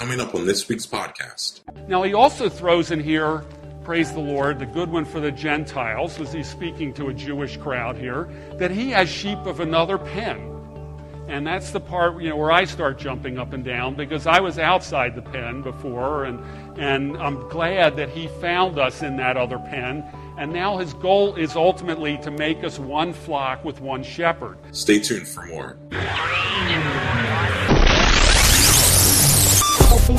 Coming up on this week's podcast. Now, he also throws in here, praise the Lord, the good one for the Gentiles, as he's speaking to a Jewish crowd here, that he has sheep of another pen. And that's the part you know where I start jumping up and down because I was outside the pen before, and and I'm glad that he found us in that other pen. And now his goal is ultimately to make us one flock with one shepherd. Stay tuned for more. And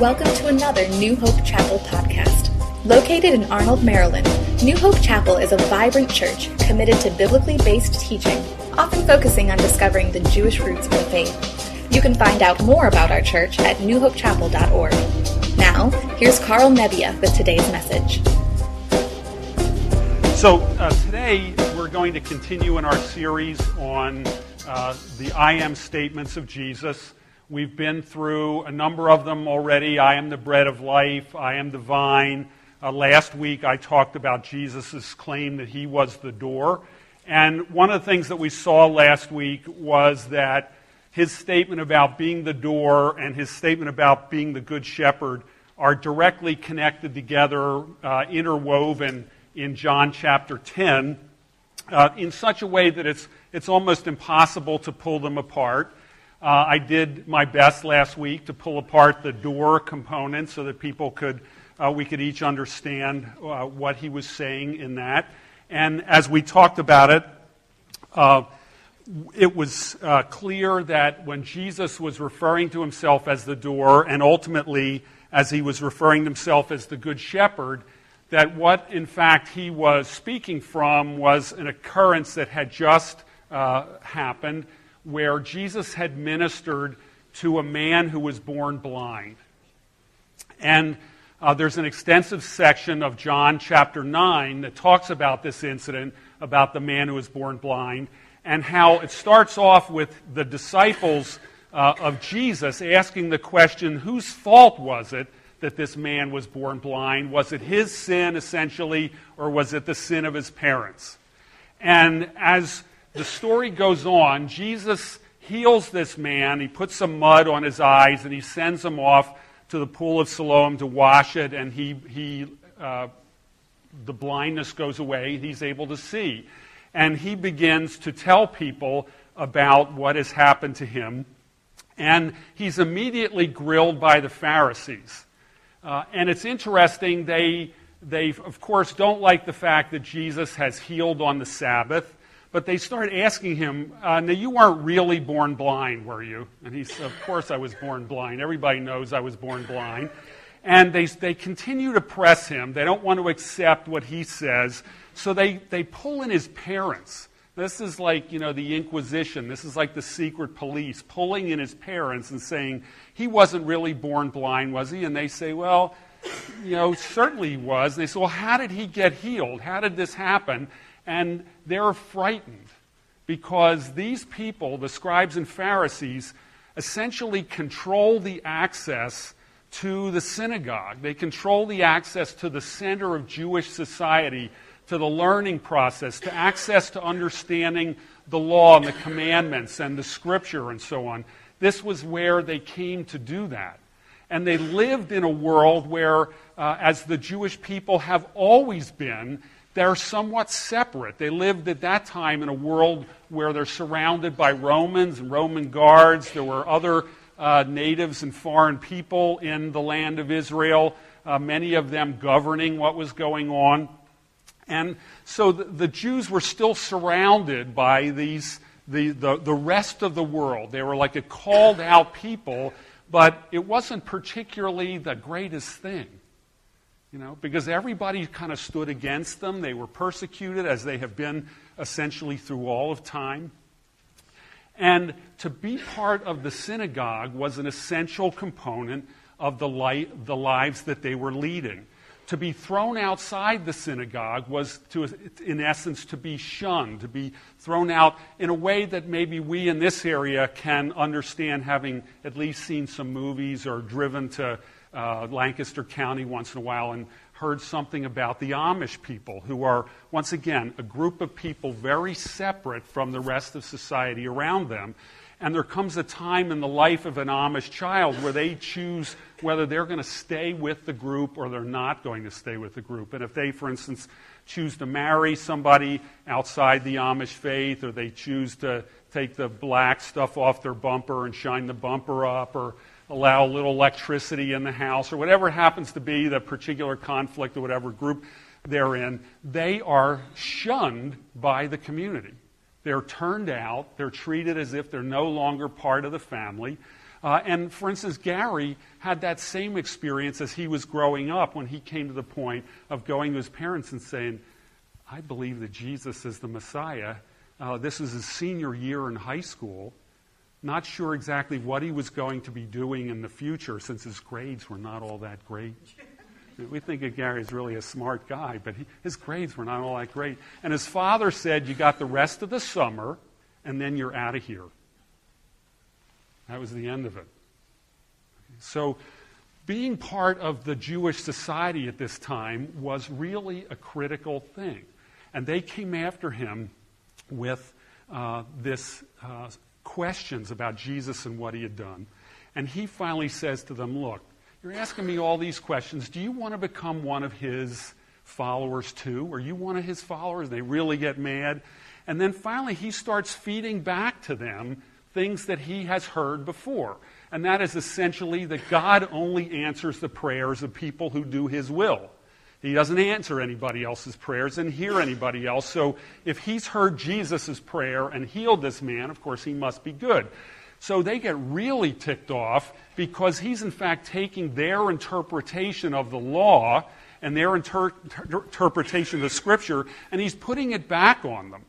welcome to another New Hope Chapel podcast. Located in Arnold, Maryland, New Hope Chapel is a vibrant church committed to biblically based teaching, often focusing on discovering the Jewish roots of the faith. You can find out more about our church at newhopechapel.org. Now, here's Karl Nebbia with today's message. So, uh, today we're going to continue in our series on uh, the I am statements of Jesus. We've been through a number of them already. I am the bread of life. I am the vine. Uh, last week I talked about Jesus' claim that he was the door. And one of the things that we saw last week was that his statement about being the door and his statement about being the good shepherd are directly connected together, uh, interwoven in John chapter 10, uh, in such a way that it's, it's almost impossible to pull them apart. Uh, I did my best last week to pull apart the door component so that people could, uh, we could each understand uh, what he was saying in that. And as we talked about it, uh, it was uh, clear that when Jesus was referring to himself as the door, and ultimately as he was referring to himself as the good shepherd, that what in fact he was speaking from was an occurrence that had just uh, happened where Jesus had ministered to a man who was born blind. And uh, there's an extensive section of John chapter 9 that talks about this incident, about the man who was born blind, and how it starts off with the disciples uh, of Jesus asking the question whose fault was it that this man was born blind? Was it his sin, essentially, or was it the sin of his parents? And as the story goes on, Jesus heals this man. He puts some mud on his eyes and he sends him off to the pool of Siloam to wash it, and he, he, uh, the blindness goes away. He's able to see. And he begins to tell people about what has happened to him. And he's immediately grilled by the Pharisees. Uh, and it's interesting, they, they, of course, don't like the fact that Jesus has healed on the Sabbath. But they start asking him, uh, Now, you weren't really born blind, were you? And he said, Of course I was born blind. Everybody knows I was born blind. And they, they continue to press him. They don't want to accept what he says. So they, they pull in his parents. This is like, you know, the Inquisition. This is like the secret police pulling in his parents and saying, he wasn't really born blind, was he? And they say, well, you know, certainly he was. And they say, well, how did he get healed? How did this happen? And they're frightened because these people, the scribes and Pharisees, essentially control the access to the synagogue. They control the access to the center of Jewish society, to the learning process, to access to understanding the law and the commandments and the scripture and so on. This was where they came to do that. And they lived in a world where, uh, as the Jewish people have always been, they're somewhat separate. They lived at that time in a world where they're surrounded by Romans and Roman guards. There were other uh, natives and foreign people in the land of Israel, uh, many of them governing what was going on. And so the, the Jews were still surrounded by these, the, the, the rest of the world. They were like a called out people, but it wasn't particularly the greatest thing. You know, because everybody kind of stood against them. They were persecuted as they have been essentially through all of time. And to be part of the synagogue was an essential component of the, light, the lives that they were leading. To be thrown outside the synagogue was, to, in essence, to be shunned, to be thrown out in a way that maybe we in this area can understand, having at least seen some movies or driven to uh, Lancaster County once in a while and heard something about the Amish people, who are, once again, a group of people very separate from the rest of society around them. And there comes a time in the life of an Amish child where they choose whether they're going to stay with the group or they're not going to stay with the group. And if they, for instance, choose to marry somebody outside the Amish faith, or they choose to take the black stuff off their bumper and shine the bumper up, or allow a little electricity in the house, or whatever happens to be the particular conflict or whatever group they're in, they are shunned by the community. They're turned out. They're treated as if they're no longer part of the family. Uh, and for instance, Gary had that same experience as he was growing up when he came to the point of going to his parents and saying, I believe that Jesus is the Messiah. Uh, this was his senior year in high school. Not sure exactly what he was going to be doing in the future since his grades were not all that great. We think of Gary as really a smart guy, but he, his grades were not all that great. And his father said, You got the rest of the summer, and then you're out of here. That was the end of it. So, being part of the Jewish society at this time was really a critical thing. And they came after him with uh, this uh, questions about Jesus and what he had done. And he finally says to them, Look, you're asking me all these questions. Do you want to become one of his followers too? Are you one of his followers? They really get mad. And then finally, he starts feeding back to them things that he has heard before. And that is essentially that God only answers the prayers of people who do his will. He doesn't answer anybody else's prayers and hear anybody else. So if he's heard Jesus' prayer and healed this man, of course, he must be good. So they get really ticked off because he's, in fact, taking their interpretation of the law and their inter- interpretation of the scripture and he's putting it back on them,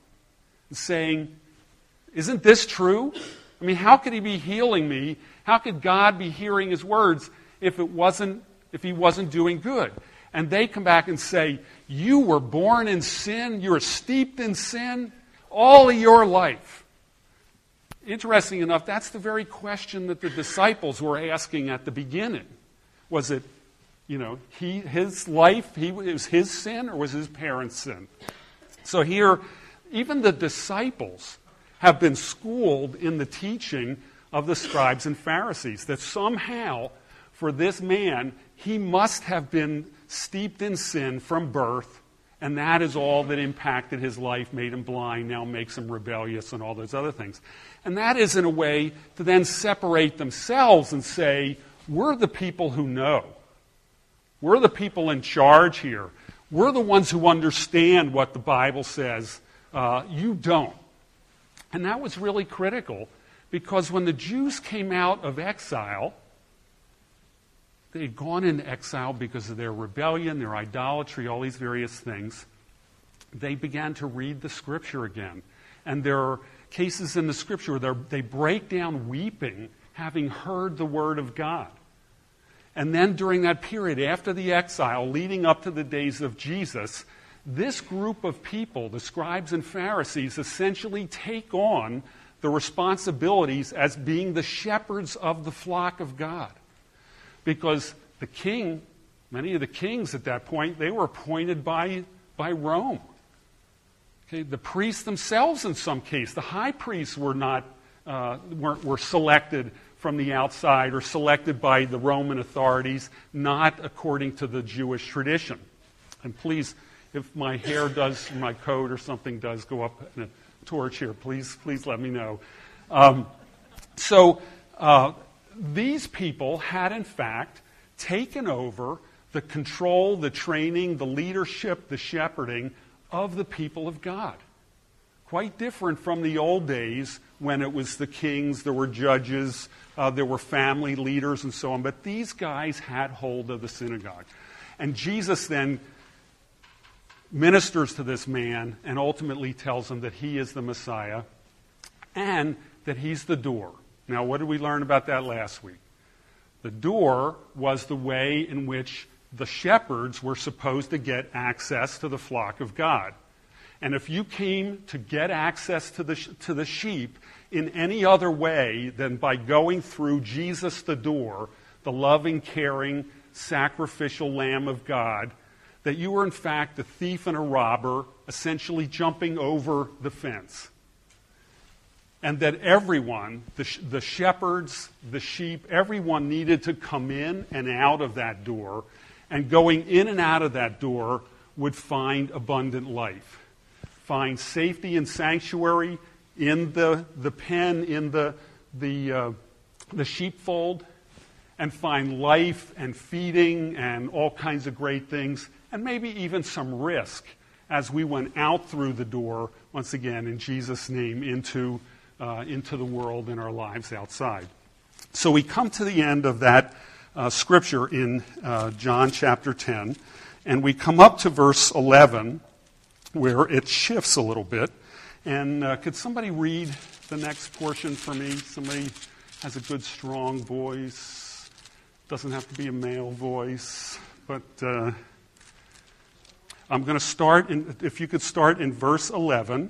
saying, Isn't this true? I mean, how could he be healing me? How could God be hearing his words if it wasn't if he wasn't doing good? And they come back and say, You were born in sin, you were steeped in sin all of your life interesting enough, that's the very question that the disciples were asking at the beginning. Was it, you know, he, his life, he, it was his sin, or was his parents' sin? So here, even the disciples have been schooled in the teaching of the scribes and Pharisees that somehow, for this man, he must have been steeped in sin from birth and that is all that impacted his life, made him blind, now makes him rebellious, and all those other things. And that is in a way to then separate themselves and say, we're the people who know. We're the people in charge here. We're the ones who understand what the Bible says. Uh, you don't. And that was really critical because when the Jews came out of exile, they had gone into exile because of their rebellion, their idolatry, all these various things. They began to read the scripture again. And there are cases in the scripture where they break down weeping, having heard the word of God. And then during that period, after the exile, leading up to the days of Jesus, this group of people, the scribes and Pharisees, essentially take on the responsibilities as being the shepherds of the flock of God because the king, many of the kings at that point, they were appointed by, by Rome. Okay, the priests themselves, in some case, the high priests were not uh, were, were selected from the outside or selected by the Roman authorities, not according to the Jewish tradition. And please, if my hair does, my coat or something does go up in a torch here, please, please let me know. Um, so uh, these people had, in fact, taken over the control, the training, the leadership, the shepherding of the people of God. Quite different from the old days when it was the kings, there were judges, uh, there were family leaders, and so on. But these guys had hold of the synagogue. And Jesus then ministers to this man and ultimately tells him that he is the Messiah and that he's the door. Now, what did we learn about that last week? The door was the way in which the shepherds were supposed to get access to the flock of God. And if you came to get access to the, to the sheep in any other way than by going through Jesus the door, the loving, caring, sacrificial Lamb of God, that you were in fact a thief and a robber, essentially jumping over the fence. And that everyone, the, sh- the shepherds, the sheep, everyone needed to come in and out of that door. And going in and out of that door would find abundant life, find safety and sanctuary in the, the pen, in the, the, uh, the sheepfold, and find life and feeding and all kinds of great things, and maybe even some risk as we went out through the door, once again, in Jesus' name, into, uh, into the world and our lives outside. So we come to the end of that uh, scripture in uh, John chapter 10, and we come up to verse 11, where it shifts a little bit. And uh, could somebody read the next portion for me? Somebody has a good, strong voice. Doesn't have to be a male voice, but uh, I'm going to start. In, if you could start in verse 11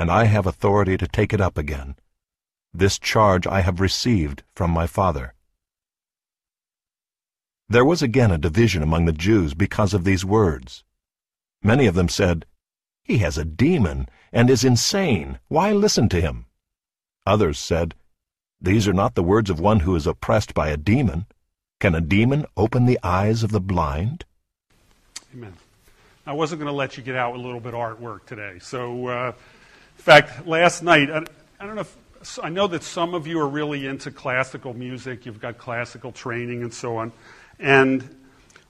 and I have authority to take it up again. This charge I have received from my Father. There was again a division among the Jews because of these words. Many of them said, He has a demon and is insane. Why listen to him? Others said, These are not the words of one who is oppressed by a demon. Can a demon open the eyes of the blind? Amen. I wasn't going to let you get out with a little bit of artwork today. So, uh, fact, last night, I, I don't know if I know that some of you are really into classical music. You've got classical training and so on. And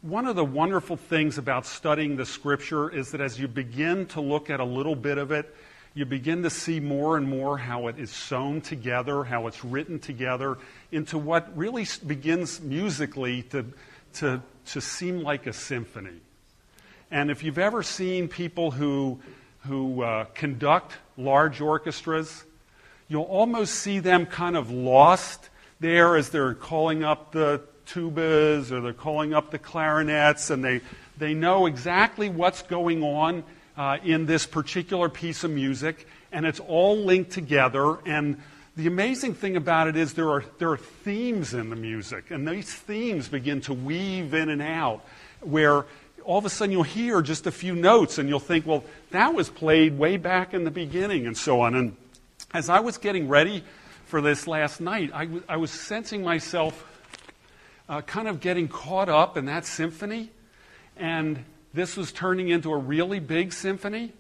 one of the wonderful things about studying the scripture is that as you begin to look at a little bit of it, you begin to see more and more how it is sewn together, how it's written together into what really begins musically to, to, to seem like a symphony. And if you've ever seen people who, who uh, conduct large orchestras, you'll almost see them kind of lost there as they're calling up the tubas or they're calling up the clarinets and they, they know exactly what's going on uh, in this particular piece of music and it's all linked together. And the amazing thing about it is there are, there are themes in the music and these themes begin to weave in and out where all of a sudden you'll hear just a few notes and you'll think well that was played way back in the beginning and so on and as i was getting ready for this last night I, w- I was sensing myself uh, kind of getting caught up in that symphony. And this was turning into a really big symphony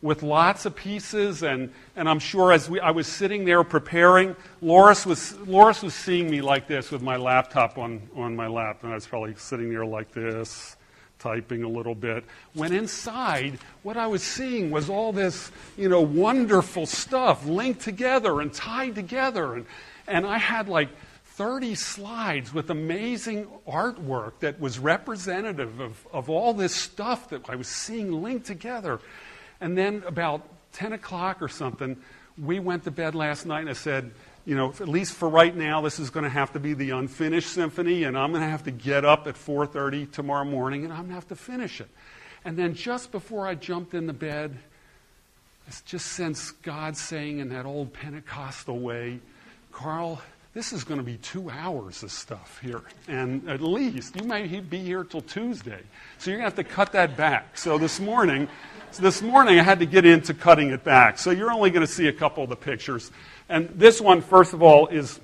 with lots of pieces. And, and I'm sure as we, I was sitting there preparing, Loris was, Loris was seeing me like this with my laptop on, on my lap. And I was probably sitting there like this, typing a little bit. When inside, what I was seeing was all this, you know, wonderful stuff linked together and tied together. And, and I had like 30 slides with amazing artwork that was representative of, of all this stuff that I was seeing linked together. And then about 10 o'clock or something, we went to bed last night and I said, you know, at least for right now, this is going to have to be the unfinished symphony, and I'm going to have to get up at 4:30 tomorrow morning, and I'm going to have to finish it. And then just before I jumped in the bed, I just sensed God saying in that old Pentecostal way, Karl, this is going to be two hours of stuff here. And at least you might be here till Tuesday. So you're going to have to cut that back. So this morning, so this morning I had to get into cutting it back. So you're only going to see a couple of the pictures. And this one, first of all, is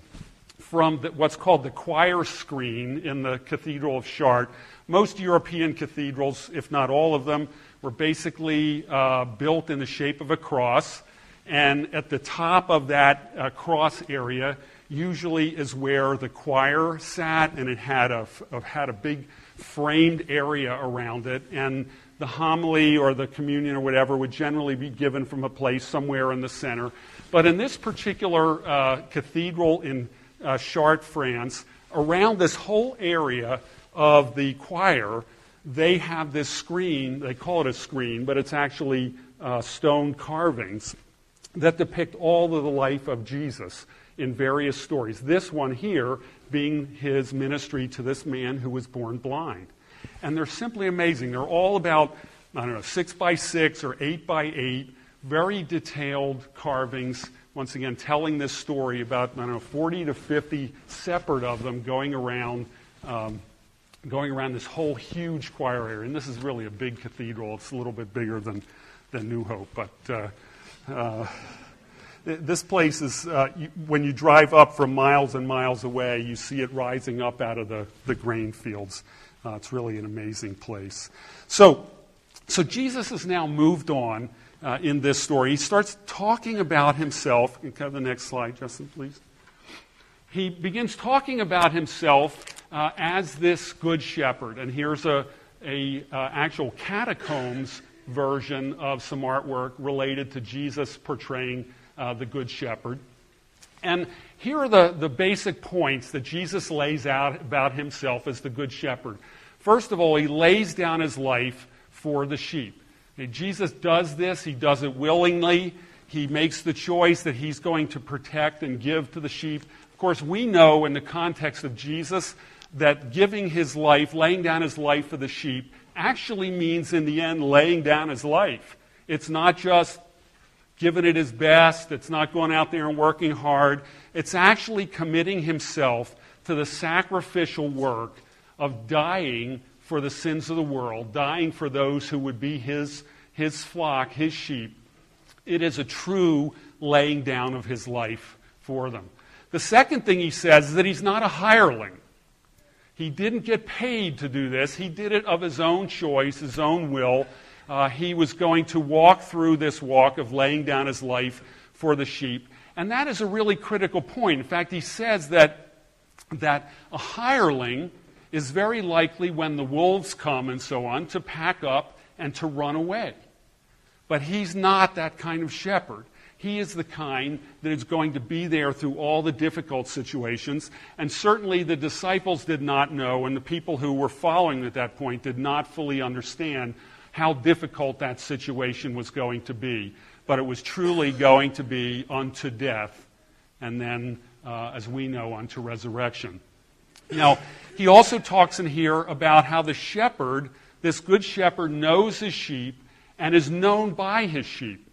from the, what's called the choir screen in the Cathedral of Chartres. Most European cathedrals, if not all of them, were basically uh, built in the shape of a cross. And at the top of that uh, cross area, usually is where the choir sat, and it had a, had a big framed area around it. And the homily or the communion or whatever would generally be given from a place somewhere in the center. But in this particular uh, cathedral in uh, Chartres, France, around this whole area of the choir, they have this screen. They call it a screen, but it's actually uh, stone carvings that depict all of the life of Jesus in various stories. This one here being his ministry to this man who was born blind. And they're simply amazing. They're all about, I don't know, six by six or eight by eight, very detailed carvings. Once again, telling this story about, I don't know, 40 to 50 separate of them going around. Um, going around this whole huge choir area. And this is really a big cathedral. It's a little bit bigger than, than New Hope. But uh, uh, this place is, uh, you, when you drive up from miles and miles away, you see it rising up out of the, the grain fields. Uh, it's really an amazing place. So, so Jesus has now moved on uh, in this story. He starts talking about himself. Can the next slide, Justin, please? He begins talking about himself uh, as this good shepherd. And here's a, a uh, actual catacombs version of some artwork related to Jesus portraying uh, the good shepherd. And here are the, the basic points that Jesus lays out about himself as the good shepherd. First of all, he lays down his life for the sheep. Jesus does this, he does it willingly. He makes the choice that he's going to protect and give to the sheep. Of course, we know in the context of Jesus that giving his life, laying down his life for the sheep, actually means in the end laying down his life. It's not just giving it his best, it's not going out there and working hard. It's actually committing himself to the sacrificial work of dying for the sins of the world, dying for those who would be his, his flock, his sheep. It is a true laying down of his life for them. The second thing he says is that he's not a hireling. He didn't get paid to do this. He did it of his own choice, his own will. Uh, he was going to walk through this walk of laying down his life for the sheep. And that is a really critical point. In fact, he says that, that a hireling is very likely, when the wolves come and so on, to pack up and to run away. But he's not that kind of shepherd. He is the kind that is going to be there through all the difficult situations. And certainly the disciples did not know, and the people who were following at that point did not fully understand how difficult that situation was going to be. But it was truly going to be unto death, and then, uh, as we know, unto resurrection. Now, he also talks in here about how the shepherd, this good shepherd, knows his sheep and is known by his sheep.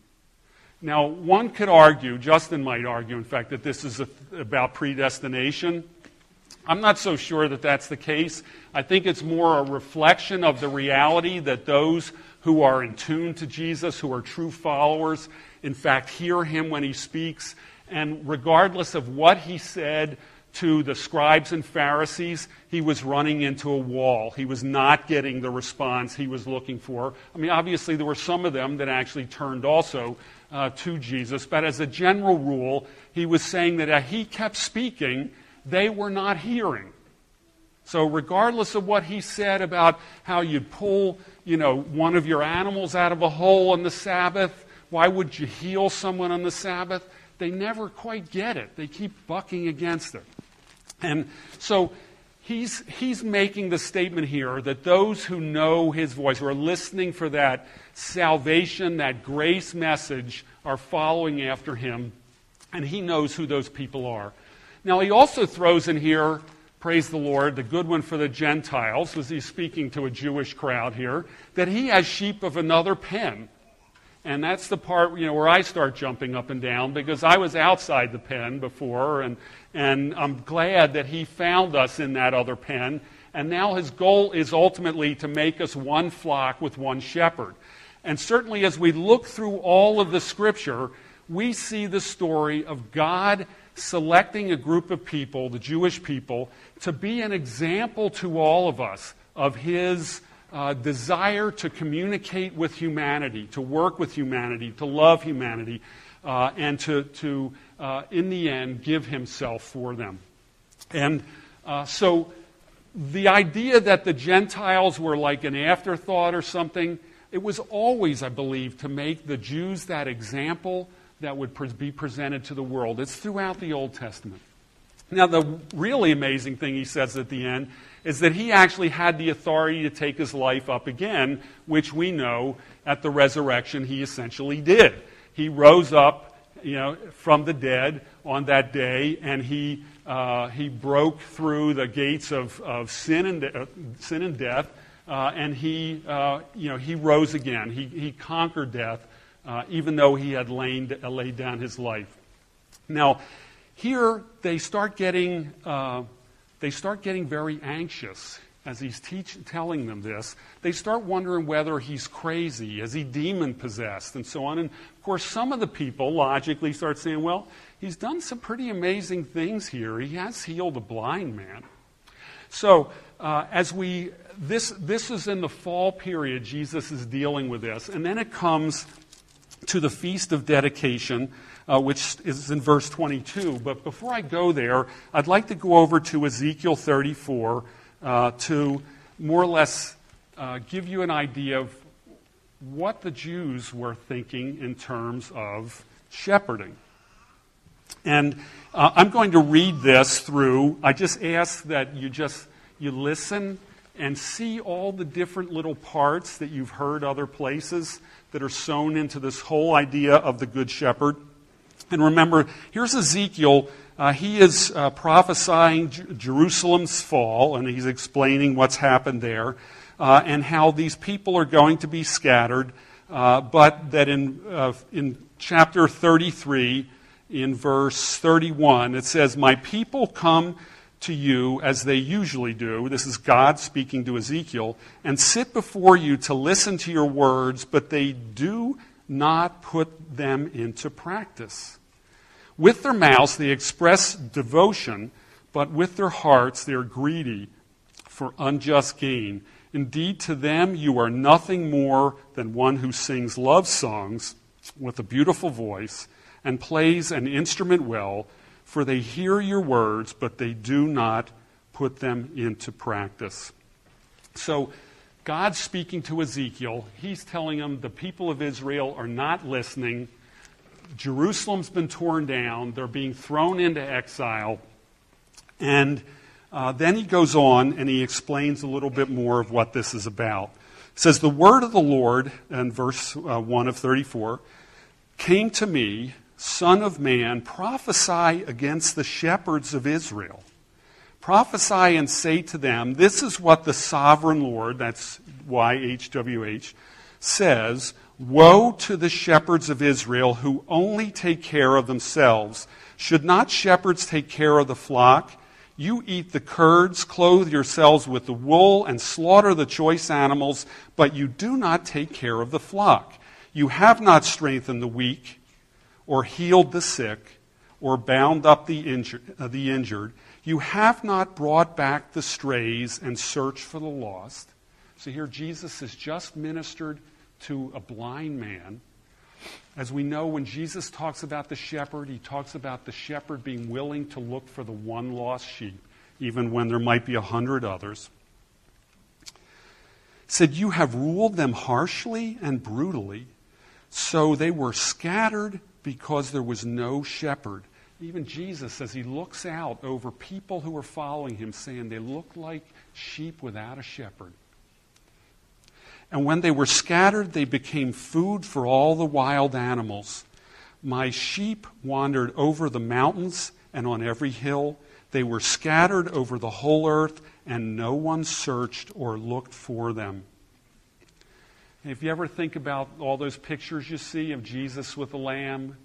Now, one could argue, Justin might argue, in fact, that this is about predestination. I'm not so sure that that's the case. I think it's more a reflection of the reality that those who are in tune to Jesus, who are true followers, in fact, hear him when he speaks. And regardless of what he said to the scribes and Pharisees, he was running into a wall. He was not getting the response he was looking for. I mean, obviously, there were some of them that actually turned also uh, to Jesus. But as a general rule, he was saying that he kept speaking, they were not hearing. So, regardless of what he said about how you'd pull, you know, one of your animals out of a hole on the Sabbath, why would you heal someone on the Sabbath? They never quite get it. They keep bucking against it. And so he's, he's making the statement here that those who know his voice, who are listening for that salvation, that grace message, are following after him, and he knows who those people are. Now, he also throws in here, praise the Lord, the good one for the Gentiles, as he's speaking to a Jewish crowd here, that he has sheep of another pen. And that's the part you know, where I start jumping up and down because I was outside the pen before, and, and I'm glad that he found us in that other pen. And now his goal is ultimately to make us one flock with one shepherd. And certainly, as we look through all of the scripture, we see the story of God selecting a group of people, the Jewish people, to be an example to all of us of his uh, desire to communicate with humanity, to work with humanity, to love humanity, uh, and to, to uh, in the end, give himself for them. And uh, so the idea that the Gentiles were like an afterthought or something, it was always, I believe, to make the Jews that example that would be presented to the world. It's throughout the Old Testament. Now, the really amazing thing he says at the end is that he actually had the authority to take his life up again, which we know at the resurrection he essentially did. He rose up, you know, from the dead on that day, and he, uh, he broke through the gates of, of sin, and de- uh, sin and death, uh, and he, uh, you know, he rose again. He, he conquered death, uh, even though he had laid, laid down his life. Now, here they start getting uh, they start getting very anxious as he's teach, telling them this. They start wondering whether he's crazy, is he demon possessed, and so on. And of course, some of the people logically start saying, well, he's done some pretty amazing things here. He has healed a blind man. So, uh, as we, this, this is in the fall period, Jesus is dealing with this. And then it comes to the Feast of Dedication uh, which is in verse 22. But before I go there, I'd like to go over to Ezekiel 34 uh, to more or less uh, give you an idea of what the Jews were thinking in terms of shepherding. And uh, I'm going to read this through. I just ask that you just you listen and see all the different little parts that you've heard other places that are sewn into this whole idea of the good shepherd. And remember, here's Ezekiel. Uh, he is uh, prophesying J- Jerusalem's fall, and he's explaining what's happened there uh, and how these people are going to be scattered. Uh, but that in, uh, in chapter 33, in verse 31, it says, My people come to you as they usually do. This is God speaking to Ezekiel, and sit before you to listen to your words, but they do not put them into practice. With their mouths, they express devotion, but with their hearts, they are greedy for unjust gain. Indeed, to them, you are nothing more than one who sings love songs with a beautiful voice and plays an instrument well, for they hear your words, but they do not put them into practice. So, God's speaking to Ezekiel. He's telling him the people of Israel are not listening. Jerusalem's been torn down, they're being thrown into exile. And uh, then he goes on and he explains a little bit more of what this is about. It says, The word of the Lord, in verse uh, 1 of 34, came to me, Son of man, prophesy against the shepherds of Israel. Prophesy and say to them, This is what the sovereign Lord, that's YHWH, says Woe to the shepherds of Israel who only take care of themselves. Should not shepherds take care of the flock? You eat the curds, clothe yourselves with the wool, and slaughter the choice animals, but you do not take care of the flock. You have not strengthened the weak, or healed the sick, or bound up the injured. Uh, the injured. You have not brought back the strays and searched for the lost. So here Jesus has just ministered to a blind man. As we know, when Jesus talks about the shepherd, he talks about the shepherd being willing to look for the one lost sheep, even when there might be a hundred others. He said, You have ruled them harshly and brutally, so they were scattered because there was no shepherd. Even Jesus, as he looks out over people who are following him, saying they look like sheep without a shepherd. And when they were scattered, they became food for all the wild animals. My sheep wandered over the mountains and on every hill. They were scattered over the whole earth, and no one searched or looked for them. If you ever think about all those pictures you see of Jesus with the lamb,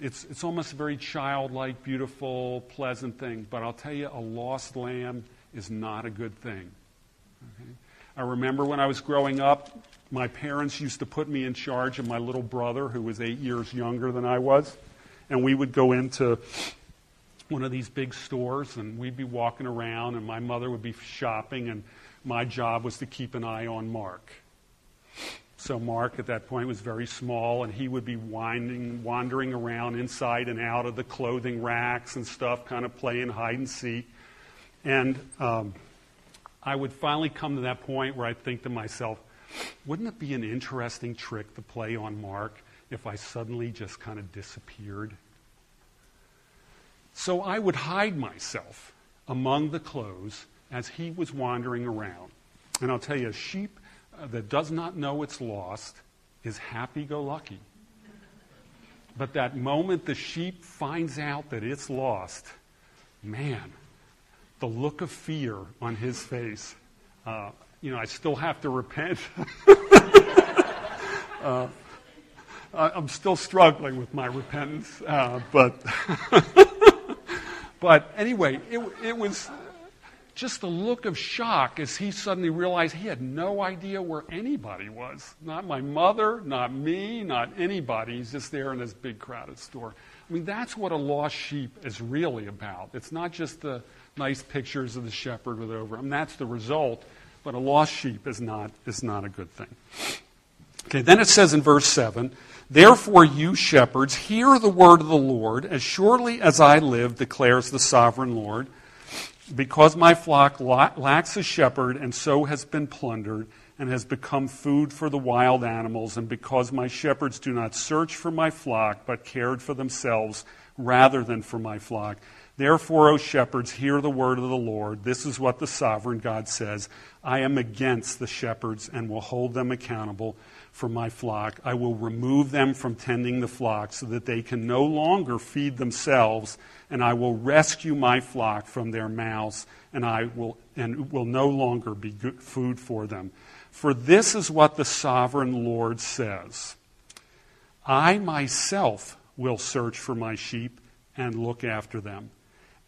it's, it's almost a very childlike, beautiful, pleasant thing. But I'll tell you, a lost lamb is not a good thing. Okay? I remember when I was growing up, my parents used to put me in charge of my little brother, who was eight years younger than I was. And we would go into one of these big stores, and we'd be walking around, and my mother would be shopping, and my job was to keep an eye on Mark. So Mark at that point was very small, and he would be winding, wandering around inside and out of the clothing racks and stuff, kind of playing hide and seek. And um, I would finally come to that point where I'd think to myself, wouldn't it be an interesting trick to play on Mark if I suddenly just kind of disappeared? So I would hide myself among the clothes as he was wandering around. And I'll tell you, a sheep that does not know it's lost is happy go lucky. But that moment the sheep finds out that it's lost, man, the look of fear on his face. Uh, you know, I still have to repent. uh, I'm still struggling with my repentance, uh, but but anyway, it, it was just the look of shock as he suddenly realized he had no idea where anybody was. Not my mother, not me, not anybody. He's just there in this big crowded store. I mean, that's what a lost sheep is really about. It's not just the nice pictures of the shepherd with over. I mean, that's the result, but a lost sheep is not, is not a good thing. Okay, then it says in verse 7 Therefore, you shepherds, hear the word of the Lord. As surely as I live, declares the sovereign Lord because my flock lacks a shepherd and so has been plundered and has become food for the wild animals, and because my shepherds do not search for my flock but cared for themselves rather than for my flock. Therefore, O shepherds, hear the word of the Lord. This is what the sovereign God says I am against the shepherds and will hold them accountable for my flock. I will remove them from tending the flock so that they can no longer feed themselves, and I will rescue my flock from their mouths, and I will and will no longer be food for them. For this is what the sovereign Lord says. I myself will search for my sheep and look after them.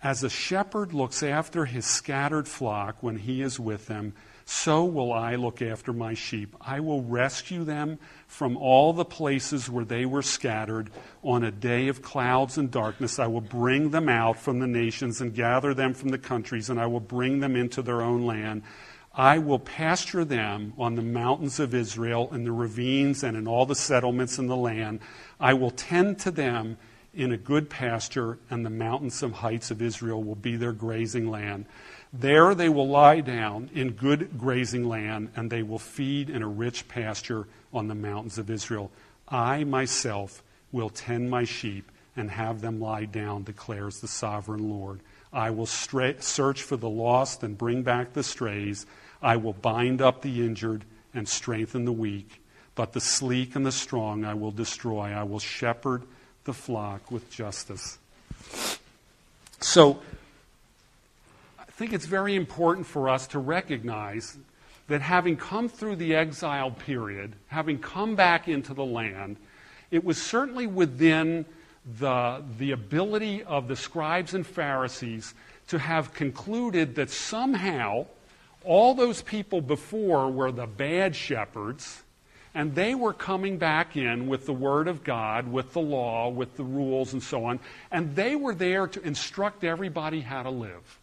As a shepherd looks after his scattered flock when he is with them, so will I look after my sheep. I will rescue them from all the places where they were scattered. On a day of clouds and darkness, I will bring them out from the nations and gather them from the countries, and I will bring them into their own land. I will pasture them on the mountains of Israel, in the ravines, and in all the settlements in the land. I will tend to them in a good pasture, and the mountains and heights of Israel will be their grazing land. There they will lie down in good grazing land, and they will feed in a rich pasture on the mountains of Israel. I myself will tend my sheep and have them lie down, declares the sovereign Lord. I will stra- search for the lost and bring back the strays. I will bind up the injured and strengthen the weak. But the sleek and the strong I will destroy. I will shepherd the flock with justice. So, I think it's very important for us to recognize that having come through the exile period, having come back into the land, it was certainly within the, the ability of the scribes and Pharisees to have concluded that somehow all those people before were the bad shepherds, and they were coming back in with the Word of God, with the law, with the rules, and so on, and they were there to instruct everybody how to live.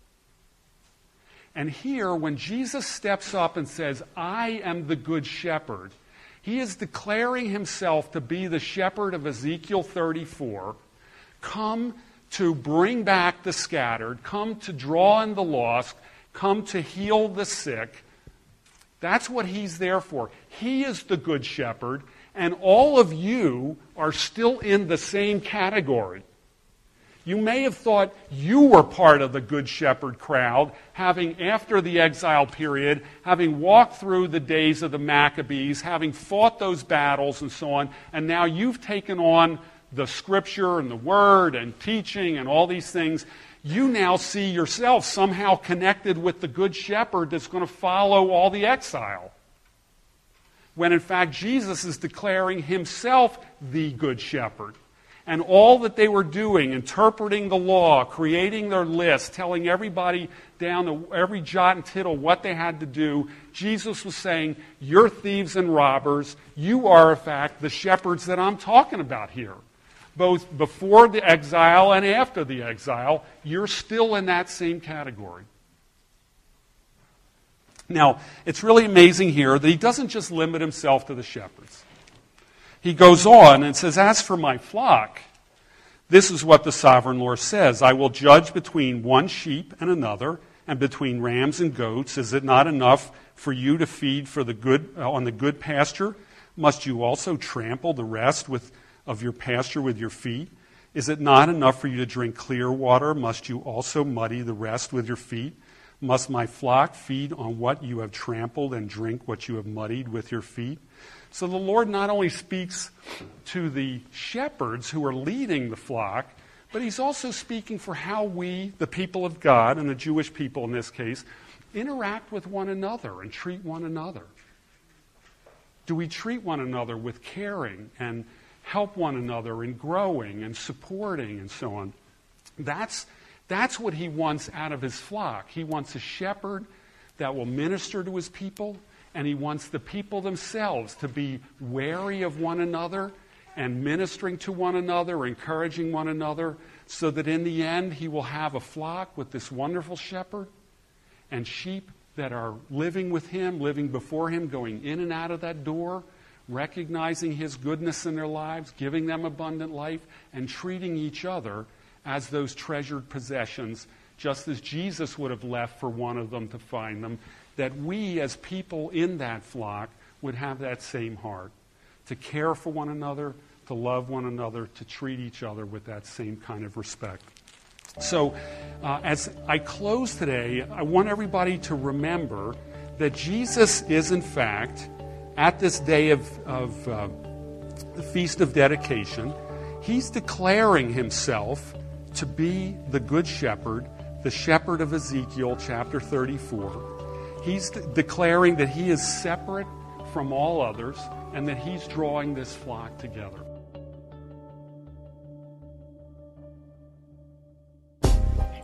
And here, when Jesus steps up and says, I am the good shepherd, he is declaring himself to be the shepherd of Ezekiel 34, come to bring back the scattered, come to draw in the lost, come to heal the sick. That's what he's there for. He is the good shepherd, and all of you are still in the same category. You may have thought you were part of the Good Shepherd crowd, having, after the exile period, having walked through the days of the Maccabees, having fought those battles and so on, and now you've taken on the scripture and the word and teaching and all these things. You now see yourself somehow connected with the Good Shepherd that's going to follow all the exile. When in fact, Jesus is declaring himself the Good Shepherd and all that they were doing, interpreting the law, creating their list, telling everybody down to every jot and tittle what they had to do, Jesus was saying, You're thieves and robbers. You are, in fact, the shepherds that I'm talking about here. Both before the exile and after the exile, you're still in that same category. Now, it's really amazing here that he doesn't just limit himself to the shepherds. He goes on and says, As for my flock, this is what the sovereign Lord says I will judge between one sheep and another, and between rams and goats. Is it not enough for you to feed for the good, uh, on the good pasture? Must you also trample the rest with, of your pasture with your feet? Is it not enough for you to drink clear water? Must you also muddy the rest with your feet? Must my flock feed on what you have trampled and drink what you have muddied with your feet? So the Lord not only speaks to the shepherds who are leading the flock, but he's also speaking for how we, the people of God, and the Jewish people in this case, interact with one another and treat one another. Do we treat one another with caring and help one another in growing and supporting and so on? That's, that's what he wants out of his flock. He wants a shepherd that will minister to his people, and he wants the people themselves to be wary of one another and ministering to one another, encouraging one another, so that in the end he will have a flock with this wonderful shepherd and sheep that are living with him, living before him, going in and out of that door, recognizing his goodness in their lives, giving them abundant life, and treating each other as those treasured possessions, just as Jesus would have left for one of them to find them, that we as people in that flock would have that same heart to care for one another, to love one another, to treat each other with that same kind of respect. So, uh, as I close today, I want everybody to remember that Jesus is, in fact, at this day of, of uh, the Feast of Dedication, he's declaring himself to be the Good Shepherd, the shepherd of Ezekiel chapter 34. He's de- declaring that he is separate from all others and that he's drawing this flock together.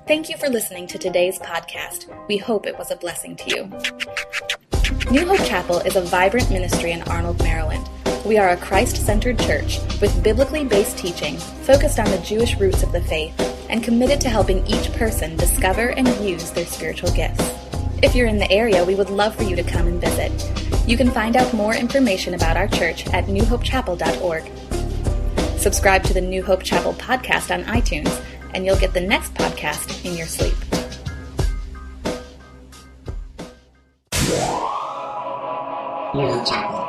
Thank you for listening to today's podcast. We hope it was a blessing to you. New Hope Chapel is a vibrant ministry in Arnold, Maryland. We are a Christ centered church with biblically based teaching focused on the Jewish roots of the faith and committed to helping each person discover and use their spiritual gifts. If you're in the area, we would love for you to come and visit. You can find out more information about our church at newhopechapel.org. Subscribe to the New Hope Chapel podcast on iTunes and you'll get the next podcast in your sleep. 依然掌握